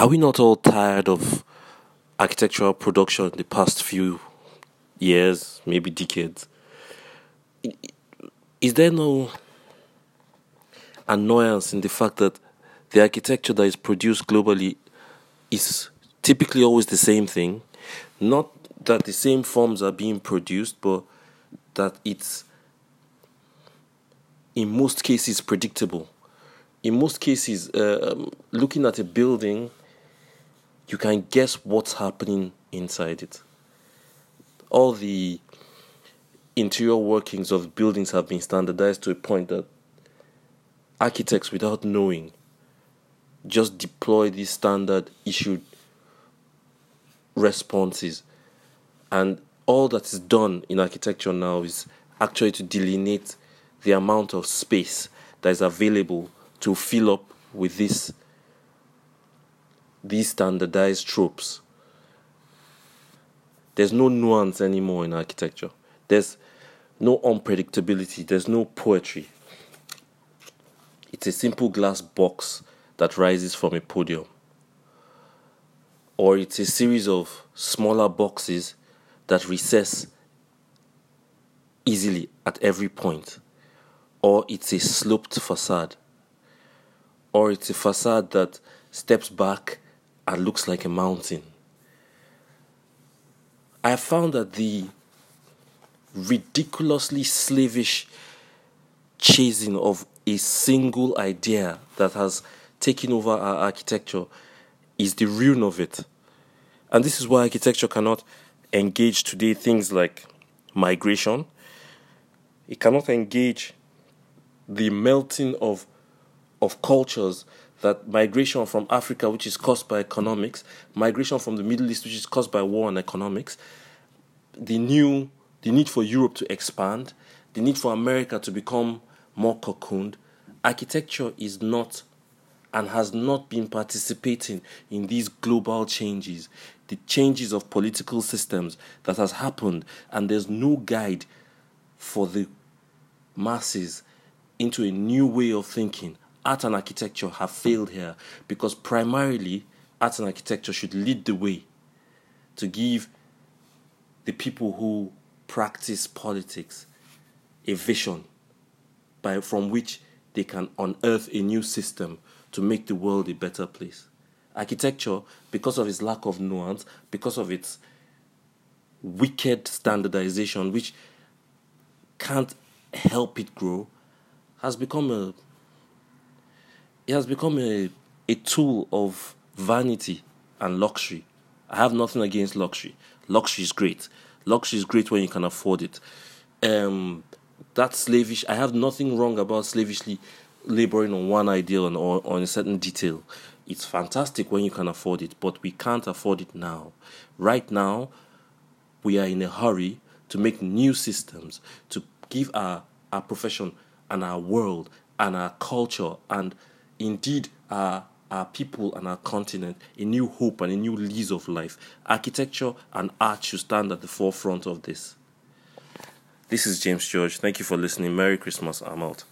are we not all tired of architectural production in the past few years, maybe decades? Is there no annoyance in the fact that the architecture that is produced globally is typically always the same thing? Not that the same forms are being produced, but that it's in most cases predictable. In most cases, uh, um, looking at a building, you can guess what's happening inside it. All the interior workings of buildings have been standardized to a point that architects, without knowing, just deploy these standard issued responses. And all that is done in architecture now is actually to delineate the amount of space that is available to fill up with this these standardized tropes. There's no nuance anymore in architecture. There's no unpredictability. There's no poetry. It's a simple glass box that rises from a podium. Or it's a series of smaller boxes that recess easily at every point. Or it's a sloped facade. Or it's a facade that steps back and looks like a mountain. I found that the ridiculously slavish chasing of a single idea that has taken over our architecture is the ruin of it. And this is why architecture cannot engage today things like migration. It cannot engage the melting of of cultures that migration from Africa, which is caused by economics, migration from the Middle East, which is caused by war and economics, the new, the need for Europe to expand, the need for America to become more cocooned, architecture is not and has not been participating in these global changes, the changes of political systems that has happened, and there's no guide for the masses into a new way of thinking art and architecture have failed here because primarily art and architecture should lead the way to give the people who practice politics a vision by from which they can unearth a new system to make the world a better place. Architecture, because of its lack of nuance, because of its wicked standardization, which can't help it grow, has become a it has become a, a tool of vanity and luxury. I have nothing against luxury. Luxury is great. Luxury is great when you can afford it. Um, that slavish, I have nothing wrong about slavishly laboring on one ideal and or on a certain detail. It's fantastic when you can afford it, but we can't afford it now. Right now, we are in a hurry to make new systems to give our, our profession and our world and our culture and indeed our, our people and our continent a new hope and a new lease of life. Architecture and art should stand at the forefront of this. This is James George. Thank you for listening. Merry Christmas. I'm out.